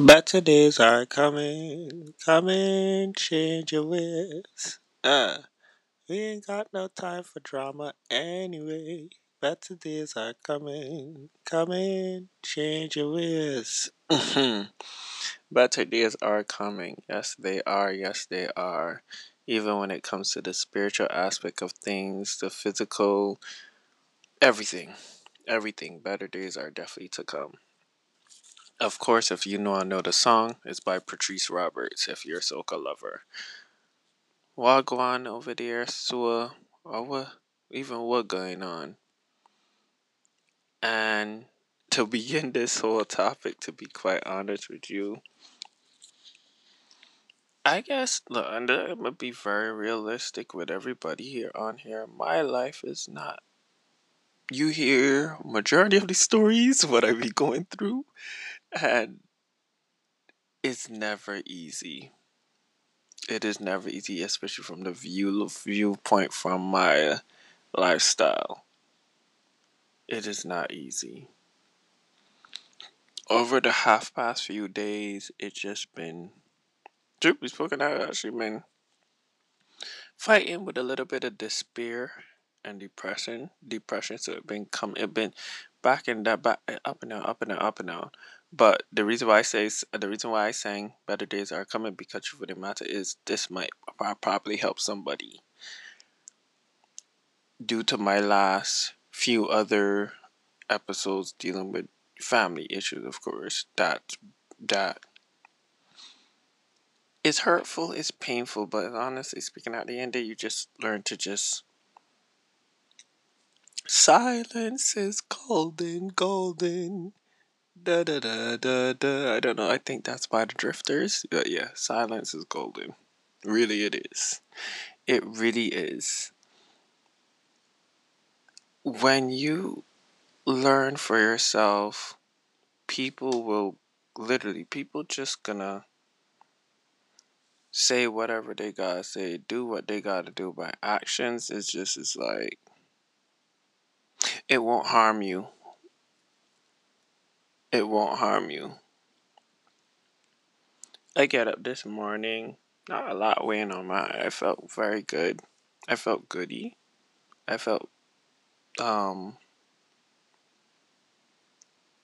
Better days are coming, coming, change your ways. Uh, we ain't got no time for drama anyway. Better days are coming, coming, change your ways. Better days are coming. Yes, they are. Yes, they are. Even when it comes to the spiritual aspect of things, the physical, everything. Everything. Better days are definitely to come. Of course, if you know I know the song, it's by Patrice Roberts, if you're a soca lover. Wagwan over there, so or what even what going on? And to begin this whole topic, to be quite honest with you, I guess look, I'm gonna be very realistic with everybody here on here. My life is not. You hear majority of the stories what I be going through, and it's never easy. It is never easy, especially from the view viewpoint from my lifestyle. It is not easy. Over the half past few days, it's just been, truth be spoken, I've actually been fighting with a little bit of despair and depression. Depression, so it been come, it been back and that back up and down, up and down, up and down. But the reason why I say the reason why I sang "Better Days Are Coming" because for the matter is this might probably help somebody. Due to my last few other episodes dealing with family issues, of course, that that it's hurtful, it's painful, but honestly speaking, at the end of you just learn to just silence is golden, golden. Da da da da da. I don't know. I think that's by the Drifters. But yeah, silence is golden. Really, it is. It really is. When you learn for yourself, people will literally, people just gonna say whatever they gotta say, do what they gotta do by actions. It's just, it's like, it won't harm you it won't harm you. I get up this morning, not a lot weighing on my I felt very good. I felt goody. I felt um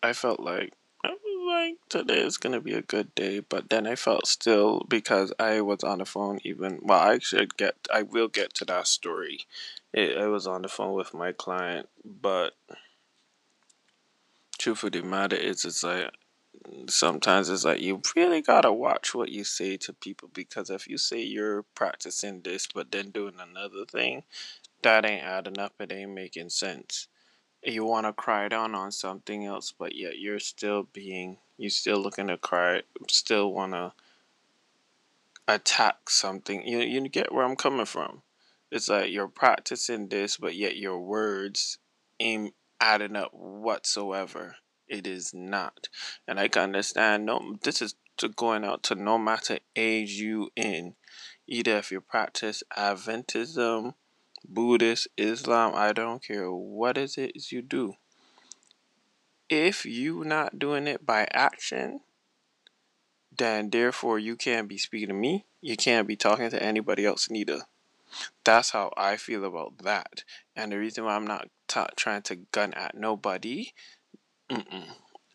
I felt like I was like today is gonna be a good day, but then I felt still because I was on the phone even well I should get I will get to that story. It, I was on the phone with my client, but truth of the matter is it's like sometimes it's like you really gotta watch what you say to people because if you say you're practicing this but then doing another thing, that ain't adding up. It ain't making sense. You want to cry down on something else, but yet you're still being, you still looking to cry, still want to attack something. You you get where I'm coming from. It's like you're practicing this, but yet your words ain't adding up whatsoever. It is not. And I can understand no this is to going out to no matter age you in. Either if you practice Adventism, Buddhist, Islam, I don't care what it is you do. If you not doing it by action, then therefore you can't be speaking to me. You can't be talking to anybody else neither. That's how I feel about that. And the reason why I'm not t- trying to gun at nobody Mm-mm.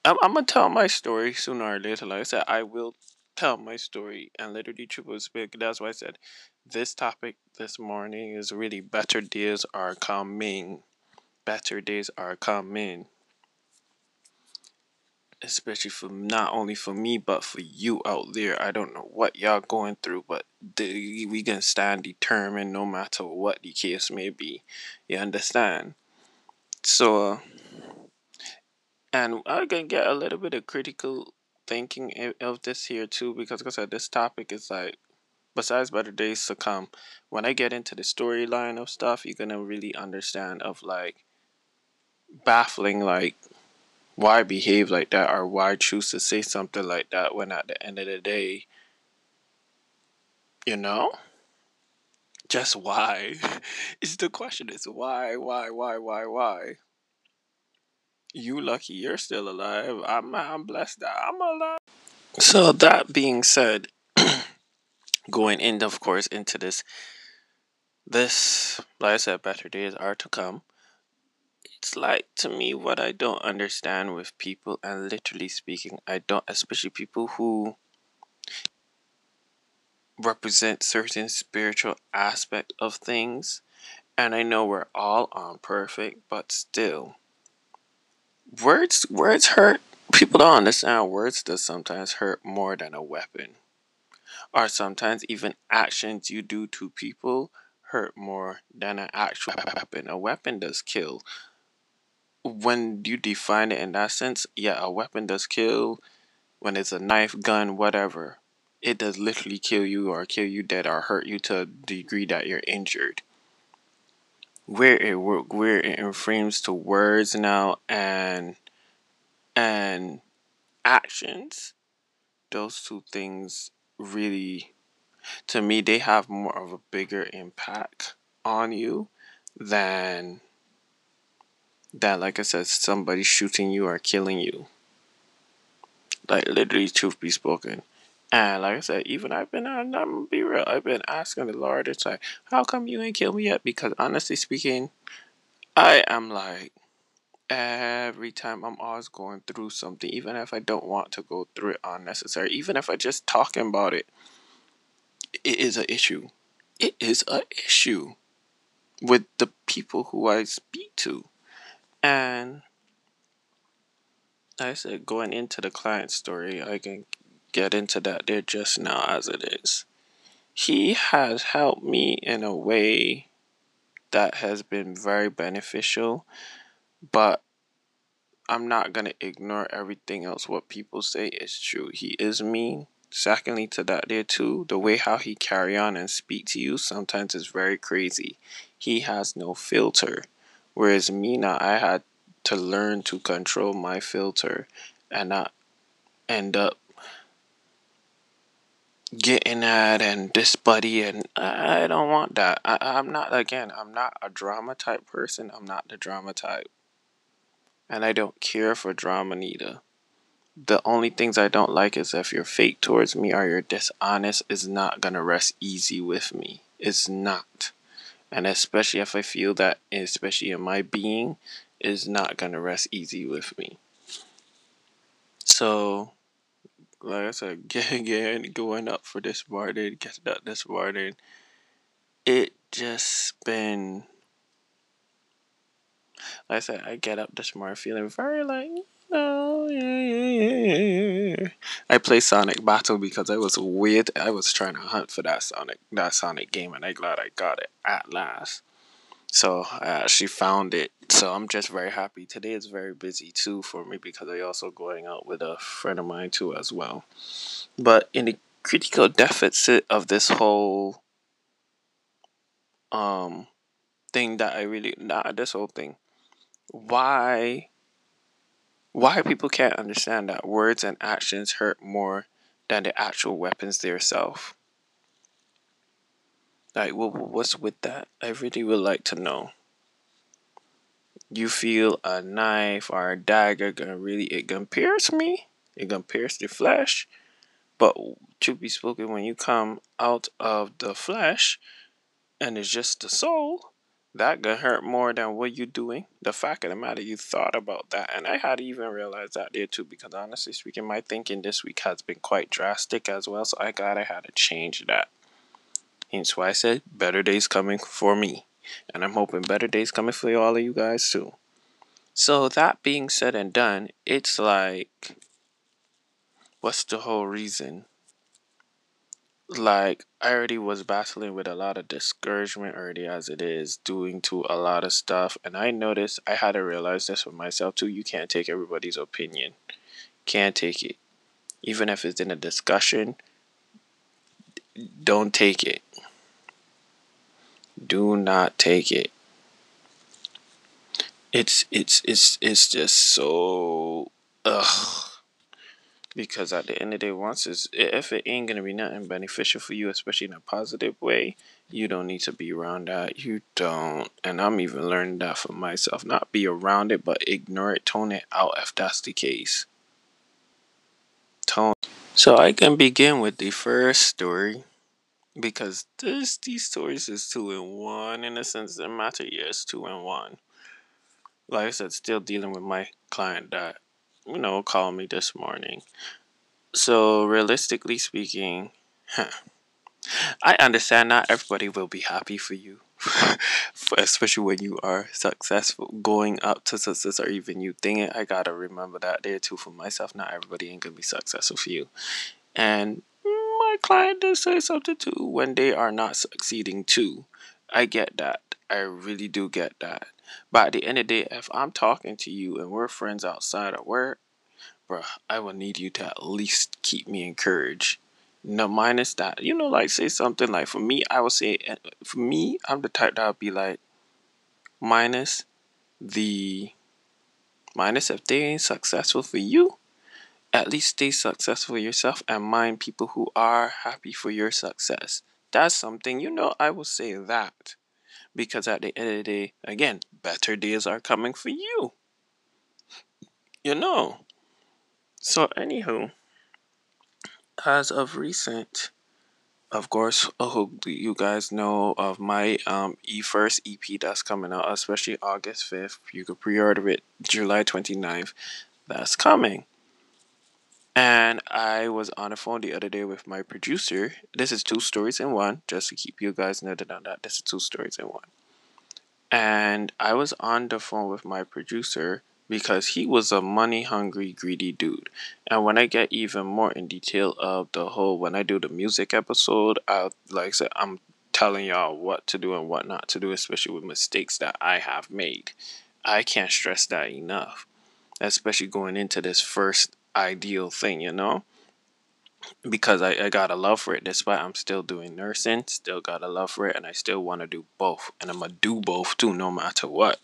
I'm, I'm gonna tell my story sooner or later. Like I said, I will tell my story and literally triple speak. That's why I said this topic this morning is really better days are coming. Better days are coming. Especially for not only for me but for you out there. I don't know what y'all going through, but the, we can stand determined no matter what the case may be. You understand? So. Uh, and I can get a little bit of critical thinking of this here too, because like I said, this topic is like, besides better days to come, when I get into the storyline of stuff, you're gonna really understand of like baffling, like why behave like that or why choose to say something like that when at the end of the day, you know, just why? is the question is why, why, why, why, why? You lucky you're still alive. I'm I'm blessed that I'm alive. So that being said, going in, of course, into this, this, like I said, better days are to come. It's like to me what I don't understand with people, and literally speaking, I don't, especially people who represent certain spiritual aspect of things. And I know we're all imperfect, but still, words words hurt. People don't understand words does sometimes hurt more than a weapon. Or sometimes even actions you do to people hurt more than an actual weapon. A weapon does kill. When you define it in that sense, yeah, a weapon does kill when it's a knife, gun, whatever. It does literally kill you or kill you dead or hurt you to a degree that you're injured. Where it where it reframes to words now and and actions. Those two things really to me they have more of a bigger impact on you than than like i said somebody shooting you or killing you. Like literally truth be spoken and like I said, even I've been, I'm gonna be real, I've been asking the Lord, it's like, how come you ain't kill me yet? Because honestly speaking, I am like, every time I'm always going through something, even if I don't want to go through it unnecessary, even if I just talking about it, it is an issue. It is an issue with the people who I speak to. And like I said, going into the client story, I can get into that there just now as it is. He has helped me in a way that has been very beneficial, but I'm not gonna ignore everything else what people say is true. He is mean. Secondly to that there too, the way how he carry on and speak to you sometimes is very crazy. He has no filter. Whereas me now I had to learn to control my filter and not end up getting at and this buddy and I don't want that. I, I'm not again, I'm not a drama type person. I'm not the drama type. And I don't care for drama neither. The only things I don't like is if you're fake towards me or you're dishonest is not gonna rest easy with me. It's not. And especially if I feel that especially in my being is not gonna rest easy with me. So like I said, again, going up for this morning, getting up this morning, it just been. Like I said, I get up this morning feeling very like, oh yeah, yeah, yeah, yeah. I play Sonic Battle because I was weird. I was trying to hunt for that Sonic that Sonic game, and I'm glad I got it at last. So I actually found it. So I'm just very happy. Today is very busy too for me because I also going out with a friend of mine too as well. But in the critical deficit of this whole um thing that I really not this whole thing. Why why people can't understand that words and actions hurt more than the actual weapons themselves. Like what what's with that? I really would like to know. You feel a knife or a dagger gonna really it gonna pierce me? It gonna pierce the flesh? But to be spoken, when you come out of the flesh and it's just the soul, that gonna hurt more than what you doing. The fact of the matter, you thought about that, and I had even realized that there too. Because honestly speaking, my thinking this week has been quite drastic as well. So I gotta had to change that. Hence why I said better days coming for me, and I'm hoping better days coming for all of you guys too. So that being said and done, it's like, what's the whole reason? Like I already was battling with a lot of discouragement already as it is, doing to a lot of stuff, and I noticed I had to realize this for myself too. You can't take everybody's opinion. Can't take it. Even if it's in a discussion, don't take it. Do not take it. It's it's it's it's just so ugh. Because at the end of the day, once it's if it ain't gonna be nothing beneficial for you, especially in a positive way, you don't need to be around that. You don't. And I'm even learning that for myself. Not be around it, but ignore it, tone it out if that's the case. Tone So I can begin with the first story because this these stories is two in one in a sense that matter. Yes, two in one. Like I said, still dealing with my client that you know called me this morning. So realistically speaking, I understand not everybody will be happy for you, especially when you are successful, going up to success, or even you think it. I gotta remember that there too for myself. Not everybody ain't gonna be successful for you, and my client does say something too when they are not succeeding too. I get that. I really do get that. But at the end of the day, if I'm talking to you and we're friends outside of work, bruh, I will need you to at least keep me encouraged. No, minus that. You know, like say something like for me, I would say eh, for me, I'm the type that would be like minus the minus if they ain't successful for you, at least stay successful yourself and mind people who are happy for your success. That's something, you know, I will say that. Because at the end of the day, again, better days are coming for you. You know. So, anywho, as of recent, of course, hope you guys know of my um e first EP that's coming out, especially August 5th. You could pre order it July 29th. That's coming. And I was on the phone the other day with my producer. This is two stories in one, just to keep you guys noted on that. This is two stories in one. And I was on the phone with my producer because he was a money hungry, greedy dude. And when I get even more in detail of the whole, when I do the music episode, I like I said, I'm telling y'all what to do and what not to do, especially with mistakes that I have made. I can't stress that enough, especially going into this first ideal thing, you know? Because I, I got a love for it, despite I'm still doing nursing, still got a love for it, and I still want to do both. And I'm going to do both too, no matter what.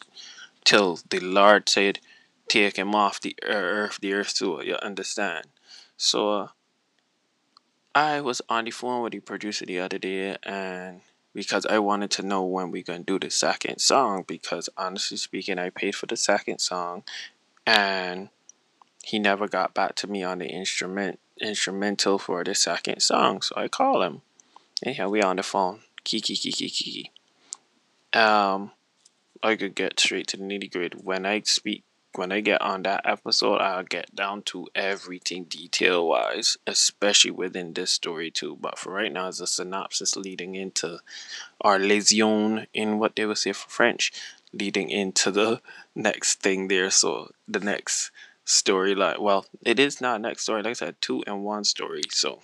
Till the Lord said, take him off the earth, the earth too, you understand? So, uh, I was on the phone with the producer the other day, and because I wanted to know when we gonna do the second song, because honestly speaking, I paid for the second song, and he never got back to me on the instrument instrumental for the second song. So I call him. and here we are on the phone. Kiki kiki kiki. Um I could get straight to the nitty gritty. When I speak when I get on that episode, I'll get down to everything detail wise, especially within this story too. But for right now, it's a synopsis leading into our liaison in what they would say for French, leading into the next thing there. So the next storyline. Well, it is not next story. Like I said, two and one story. So,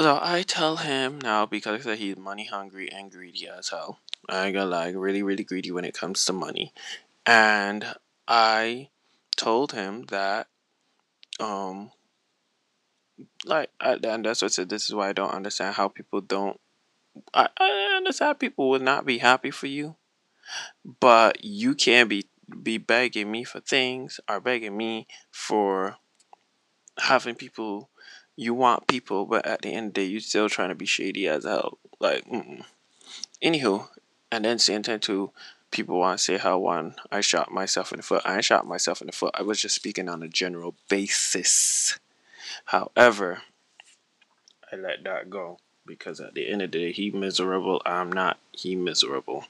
so I tell him now because I said he's money hungry and greedy as hell. I ain't gonna lie, really, really greedy when it comes to money. And I told him that, um, like, I, and that's what I said. This is why I don't understand how people don't. I, I understand people would not be happy for you, but you can't be be begging me for things or begging me for having people you want people but at the end of the day you're still trying to be shady as hell like mm-mm. anywho and then same time too people want to say how one i shot myself in the foot i shot myself in the foot. I was just speaking on a general basis. However i let that go because at the end of the day he miserable i'm not he miserable.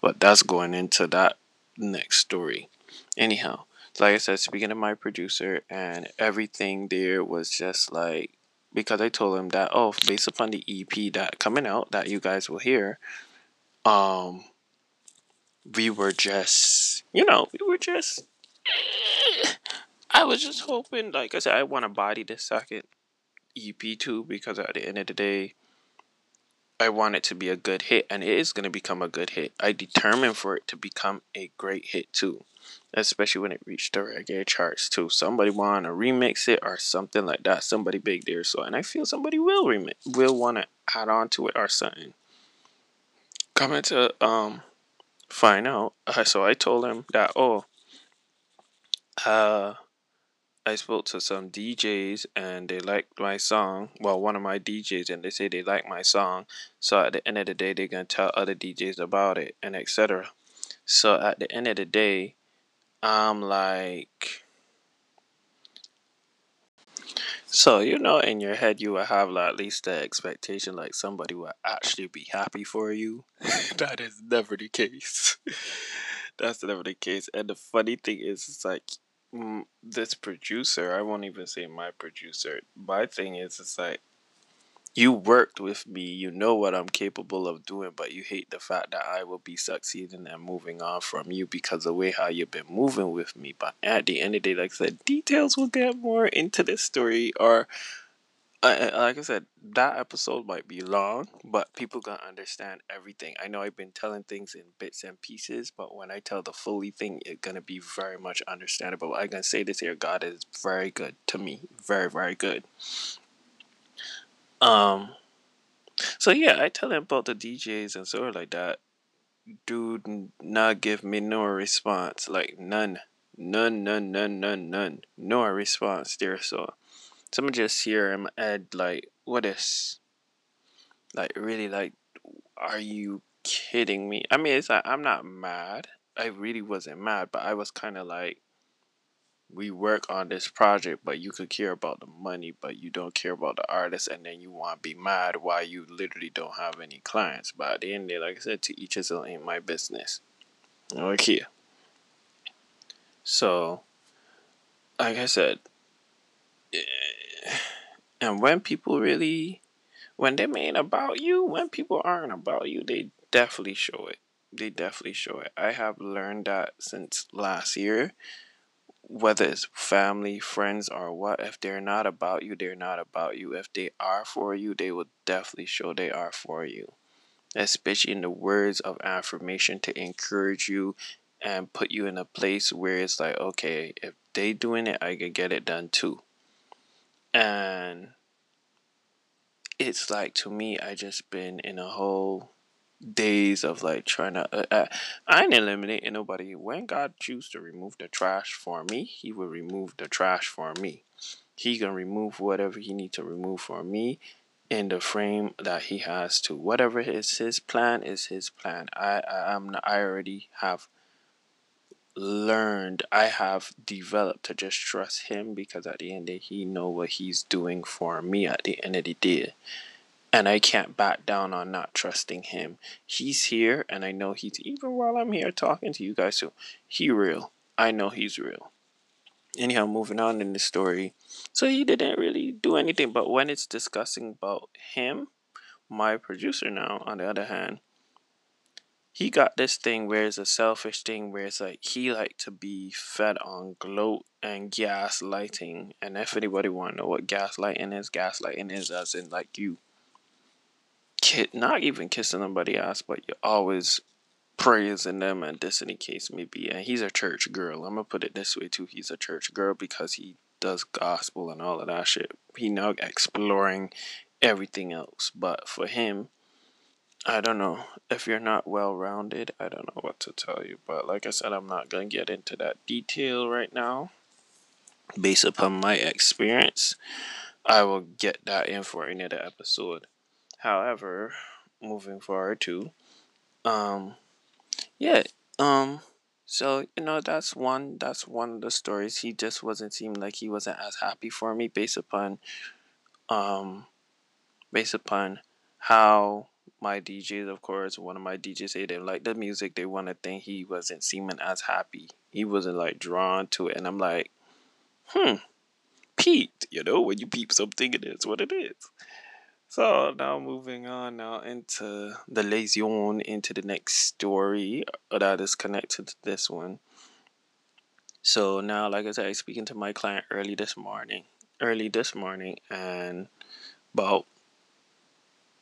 But that's going into that next story. Anyhow, like I said, speaking of my producer and everything there was just like because I told him that oh, based upon the EP that coming out that you guys will hear, um, we were just you know we were just. I was just hoping, like I said, I want to body the second EP too because at the end of the day, I want it to be a good hit, and it is going to become a good hit. I determined for it to become a great hit too, especially when it reached the reggae charts too. Somebody want to remix it or something like that. Somebody big there, so and I feel somebody will remix, will want to add on to it or something. Coming to um find out, uh, so I told him that oh, uh I spoke to some DJs and they liked my song. Well, one of my DJs and they say they like my song. So at the end of the day, they're gonna tell other DJs about it and etc. So at the end of the day, I'm like, So you know, in your head, you will have like, at least the expectation like somebody will actually be happy for you. that is never the case. That's never the case. And the funny thing is, it's like mm, this producer. I won't even say my producer. My thing is, it's like you worked with me, you know what I'm capable of doing, but you hate the fact that I will be succeeding and moving on from you because of the way how you've been moving with me. But at the end of the day, like I said, details will get more into this story or uh, like I said, that episode might be long, but people gonna understand everything. I know I've been telling things in bits and pieces, but when I tell the fully thing, it's gonna be very much understandable. I can say this here: God is very good to me, very very good. Um, so yeah, I tell him about the DJs and sort like that. Dude, not give me no response, like none, none, none, none, none, none, no response there. So, someone just hear him add like, what is, like really like, are you kidding me? I mean, it's like I'm not mad. I really wasn't mad, but I was kind of like, we work on this project, but you could care about the money, but you don't care about the artist, and then you want to be mad why you literally don't have any clients. But at the end of the day, like I said, to each his own ain't my business. Here. So, like I said, and when people really, when they ain't about you, when people aren't about you, they definitely show it. They definitely show it. I have learned that since last year whether it's family, friends, or what, if they're not about you, they're not about you. If they are for you, they will definitely show they are for you. Especially in the words of affirmation to encourage you and put you in a place where it's like, okay, if they doing it, I can get it done too. And it's like to me, I just been in a whole days of like trying to uh, uh, I ain't eliminating nobody. When God choose to remove the trash for me, He will remove the trash for me. He can remove whatever He need to remove for me in the frame that He has to. Whatever is His plan is His plan. I, I I'm I already have learned I have developed to just trust him because at the end of the day he know what he's doing for me at the end of the day and I can't back down on not trusting him. He's here, and I know he's even while I'm here talking to you guys. So he real. I know he's real. Anyhow, moving on in the story. So he didn't really do anything, but when it's discussing about him, my producer now, on the other hand, he got this thing where it's a selfish thing where it's like he like to be fed on gloat and gaslighting. And if anybody want to know what gaslighting is, gaslighting is as in like you kid, not even kissing somebody ass, but you're always praising them and this any case may be. And he's a church girl. I'm gonna put it this way too. He's a church girl because he does gospel and all of that shit. He now exploring everything else. But for him, I don't know. If you're not well rounded, I don't know what to tell you. But like I said, I'm not gonna get into that detail right now. Based upon my experience, I will get that in for another episode. However, moving forward too, um, yeah, um, so you know that's one that's one of the stories. He just wasn't seeming like he wasn't as happy for me based upon, um, based upon how my DJs, of course, one of my DJs say they like the music. They want to think he wasn't seeming as happy. He wasn't like drawn to it, and I'm like, hmm, Pete. You know, when you peep something, it is what it is. So now moving on now into the liaison into the next story uh, that is connected to this one. So now, like I said, I speaking to my client early this morning, early this morning, and about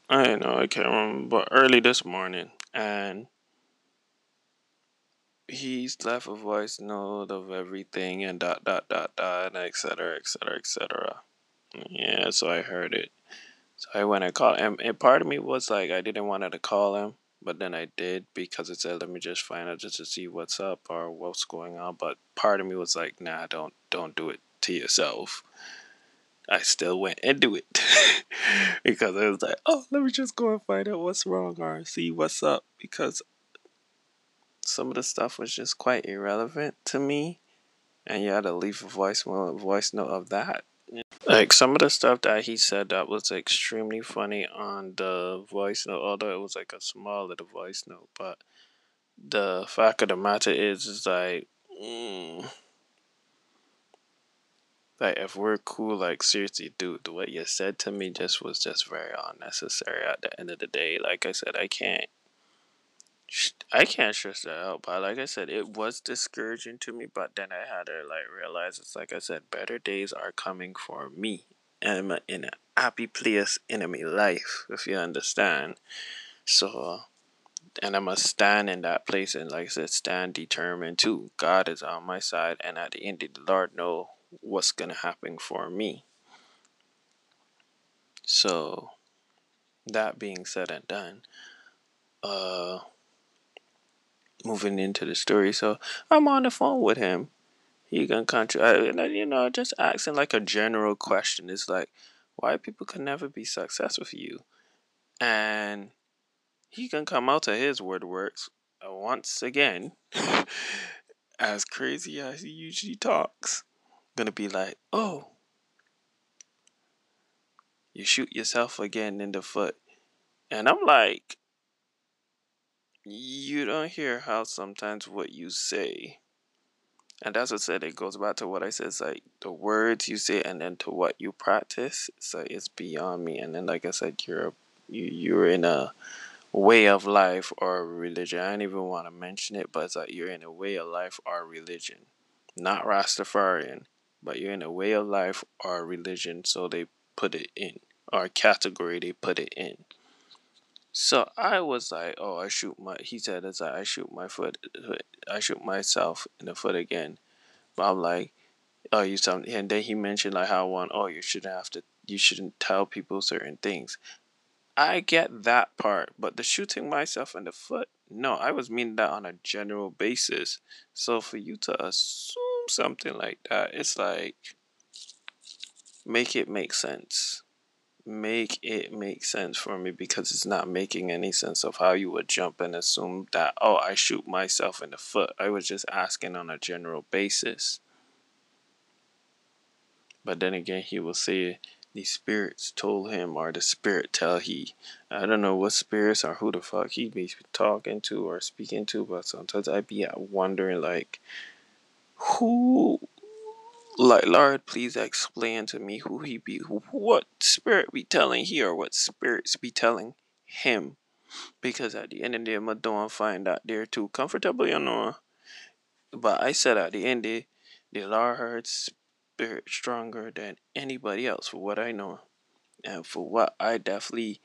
I don't know, I can't remember, but early this morning, and he's left a voice note of everything and dot dot dot dot and etc etc etc. Yeah, so I heard it. So I went and called him, and part of me was like, I didn't want to call him, but then I did because it said, let me just find out just to see what's up or what's going on. But part of me was like, nah, don't don't do it to yourself. I still went and do it because I was like, oh, let me just go and find out what's wrong or see what's up because some of the stuff was just quite irrelevant to me, and you had to leave a voice voice note of that Like some of the stuff that he said that was extremely funny on the voice note, although it was like a small little voice note, but the fact of the matter is, is like, mm, like if we're cool, like seriously, dude, what you said to me just was just very unnecessary. At the end of the day, like I said, I can't, I can't stress that out. But like I said, it was discouraging to me. But then I had to like realize it's like I said, better days are coming for me. I'm in a happy place in my life, if you understand. So and I must stand in that place and like I said, stand determined too. God is on my side and at the end the Lord know what's gonna happen for me. So that being said and done, uh moving into the story, so I'm on the phone with him. He gonna you know, just asking like a general question. It's like, why people can never be successful with you, and he can come out to his word works once again, as crazy as he usually talks. Gonna be like, oh, you shoot yourself again in the foot. And I'm like, you don't hear how sometimes what you say, and that's what said, it goes back to what I said, it's like the words you say and then to what you practice, it's like it's beyond me. And then like I said, you're you you're in a way of life or religion. I don't even want to mention it, but it's like you're in a way of life or religion. Not Rastafarian, but you're in a way of life or religion, so they put it in. Or category they put it in. So I was like, oh, I shoot my. He said, it's like I shoot my foot. Uh, I shoot myself in the foot again. But I'm like, oh, you something. And then he mentioned like how one, oh, you shouldn't have to. You shouldn't tell people certain things. I get that part, but the shooting myself in the foot, no, I was meaning that on a general basis. So for you to assume something like that, it's like make it make sense. Make it make sense for me because it's not making any sense of how you would jump and assume that, oh, I shoot myself in the foot. I was just asking on a general basis. But then again, he will say the spirits told him or the spirit tell he. I don't know what spirits or who the fuck he be talking to or speaking to, but sometimes I be wondering like who Lord please explain to me who he be what spirit be telling he or what spirits be telling him. Because at the end of the day I don't find that they're too comfortable, you know. But I said at the end the the Lord spirit stronger than anybody else for what I know and for what I definitely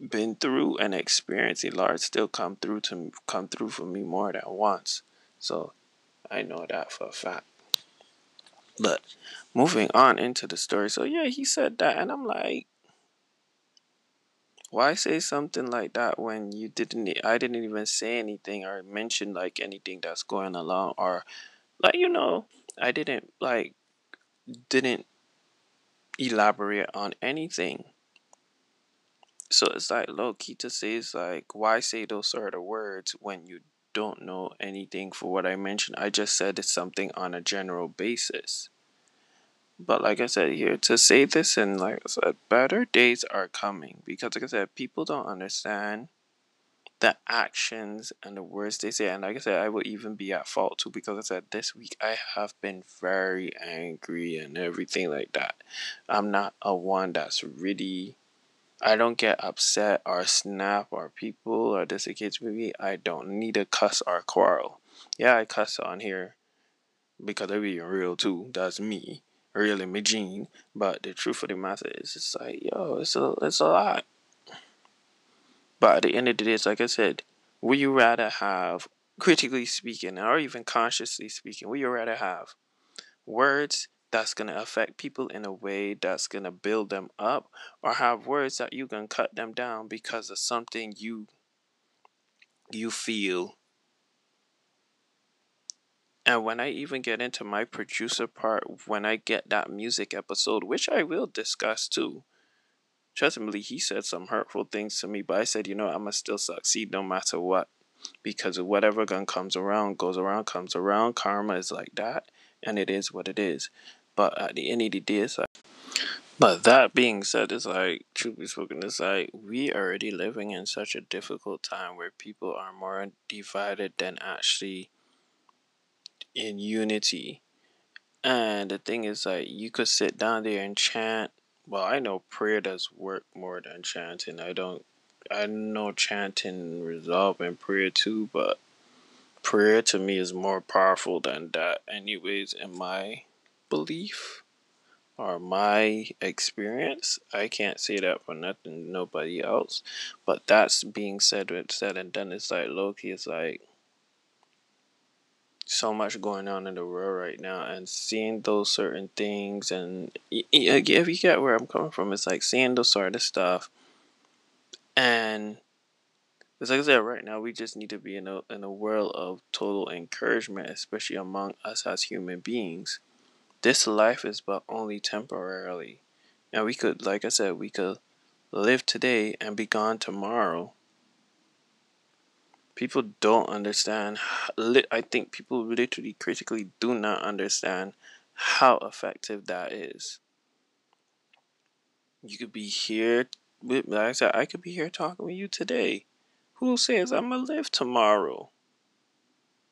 been through and experienced. The Lord still come through to come through for me more than once. So I know that for a fact. But moving on into the story, so yeah, he said that, and I'm like, why say something like that when you didn't? I didn't even say anything or mention like anything that's going along, or like you know, I didn't like didn't elaborate on anything. So it's like low key to say it's like why say those sort of words when you don't know anything for what I mentioned. I just said it's something on a general basis. But like I said here, to say this and like I said, better days are coming because like I said, people don't understand the actions and the words they say. And like I said, I will even be at fault too because I said this week I have been very angry and everything like that. I'm not a one that's really. I don't get upset or snap or people or this kids with me. I don't need a cuss or quarrel. Yeah, I cuss on here because I'm being real too. That's me, really me gene. But the truth of the matter is, it's like yo, it's a it's a lot. But at the end of the day, it's like I said, would you rather have, critically speaking, or even consciously speaking, would you rather have words that's going to affect people in a way that's going to build them up, or have words that you can cut them down because of something you you feel and when I even get into my producer part, when I get that music episode, which I will discuss too, trust me, he said some hurtful things to me, but I said, you know, I'm gonna still succeed no matter what. Because whatever gun comes around, goes around, comes around. Karma is like that, and it is what it is. But at the end of the day, but that being said, it's like, truth be spoken, it's like we are already living in such a difficult time where people are more divided than actually in unity. And the thing is, like, you could sit down there and chant. Well, I know prayer does work more than chanting. I don't, I know chanting resolve in prayer too, but prayer to me is more powerful than that, anyways, in my belief or my experience. I can't say that for nothing, nobody else. But that's being said, said and done. It's like low key. It's like so much going on in the world right now and seeing those certain things and if you get where i'm coming from it's like seeing those sort of stuff and it's like i said right now we just need to be in a, in a world of total encouragement especially among us as human beings this life is but only temporarily and we could like i said we could live today and be gone tomorrow people don't understand. I think people literally critically do not understand how effective that is. You could be here with, like I said, I could be here talking with you today. Who says I'm gonna live tomorrow?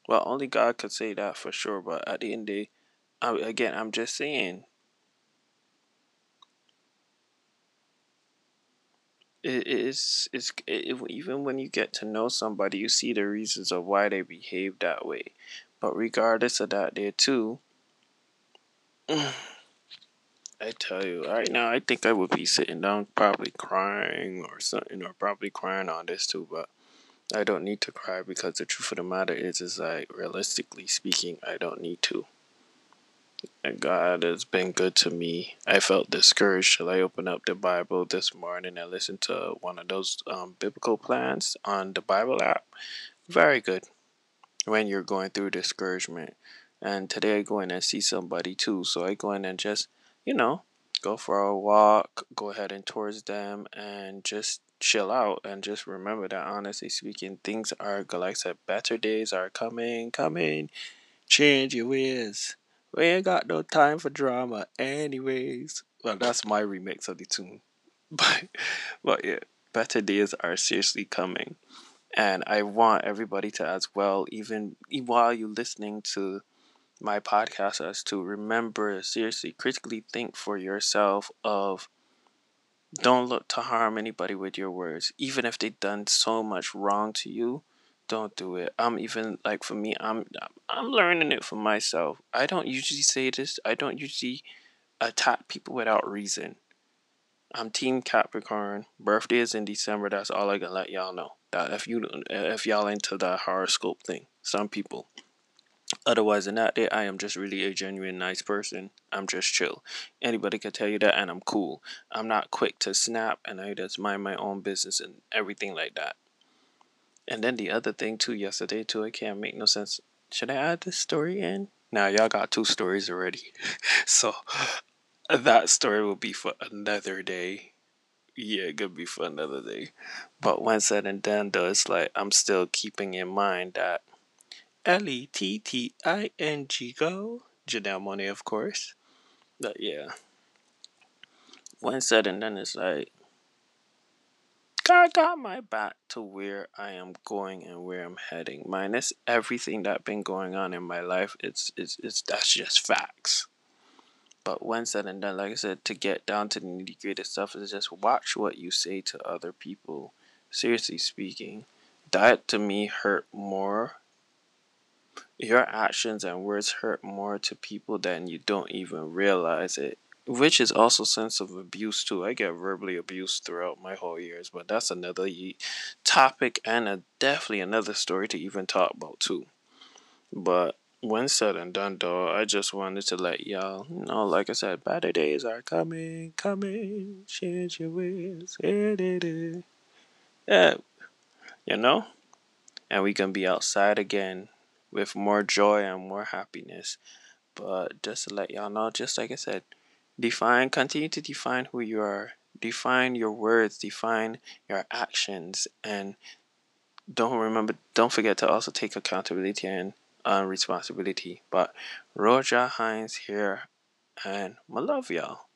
Well, only God could say that for sure. But at the end of the day, I, again, I'm just saying it is it's it, even when you get to know somebody you see the reasons of why they behave that way. But regardless of that there too i tell you right now i think i would be sitting down probably crying or something or probably crying on this too but i don't need to cry because the truth of the matter is is like realistically speaking i don't need to God has been good to me. I felt discouraged till I opened up the Bible this morning and listened to one of those um, biblical plans on the Bible app. Very good when you're going through discouragement. And today I go in and see somebody too. So I go in and just, you know, go for a walk, go ahead and towards them and just chill out and just remember that honestly speaking, things are, like I said, better days are coming, coming. Change your ways. We ain't got no time for drama, anyways. Well, that's my remix of the tune. But, but yeah, better days are seriously coming. And I want everybody to, as well, even while you're listening to my podcast, as to remember, seriously, critically think for yourself of don't look to harm anybody with your words, even if they've done so much wrong to you don't do it. I'm even like for me, I'm I'm learning it for myself. I don't usually say this. I don't usually attack people without reason. I'm Team Capricorn. Birthday is in December. That's all I can let y'all know. That if you if y'all into that horoscope thing, some people. Otherwise than that, I am just really a genuine nice person. I'm just chill. Anybody can tell you that, and I'm cool. I'm not quick to snap, and I just mind my own business and everything like that. And then the other thing too, yesterday too, it can't make no sense. Should I add this story in? Now y'all got two stories already, so that story will be for another day. Yeah, it could be for another day. But when said and done, though, it's like I'm still keeping in mind that L E T T I N G go Janelle Monáe, of course. But yeah, when said and done, it's like God got my back to where I am going and where I'm heading. Minus everything that's been going on in my life, it's it's it's that's just facts. But when said and done, like I said, to get down to the nitty gritty stuff is just watch what you say to other people. Seriously speaking, that to me hurt more. Your actions and words hurt more to people than you don't even realize it which is also sense of abuse too. I get verbally abused throughout my whole years, but that's another topic and a, definitely another story to even talk about too. But when said and done, though, I just wanted to let y'all know, like I said, better days are coming, coming. Change your ways, yeah, you know, and we can be outside again with more joy and more happiness. But just to let y'all know, just like I said, Define, continue to define who you are. Define your words, define your actions, and don't remember, don't forget to also take accountability and uh, responsibility. But Rojah Hindz here, And I love y'all.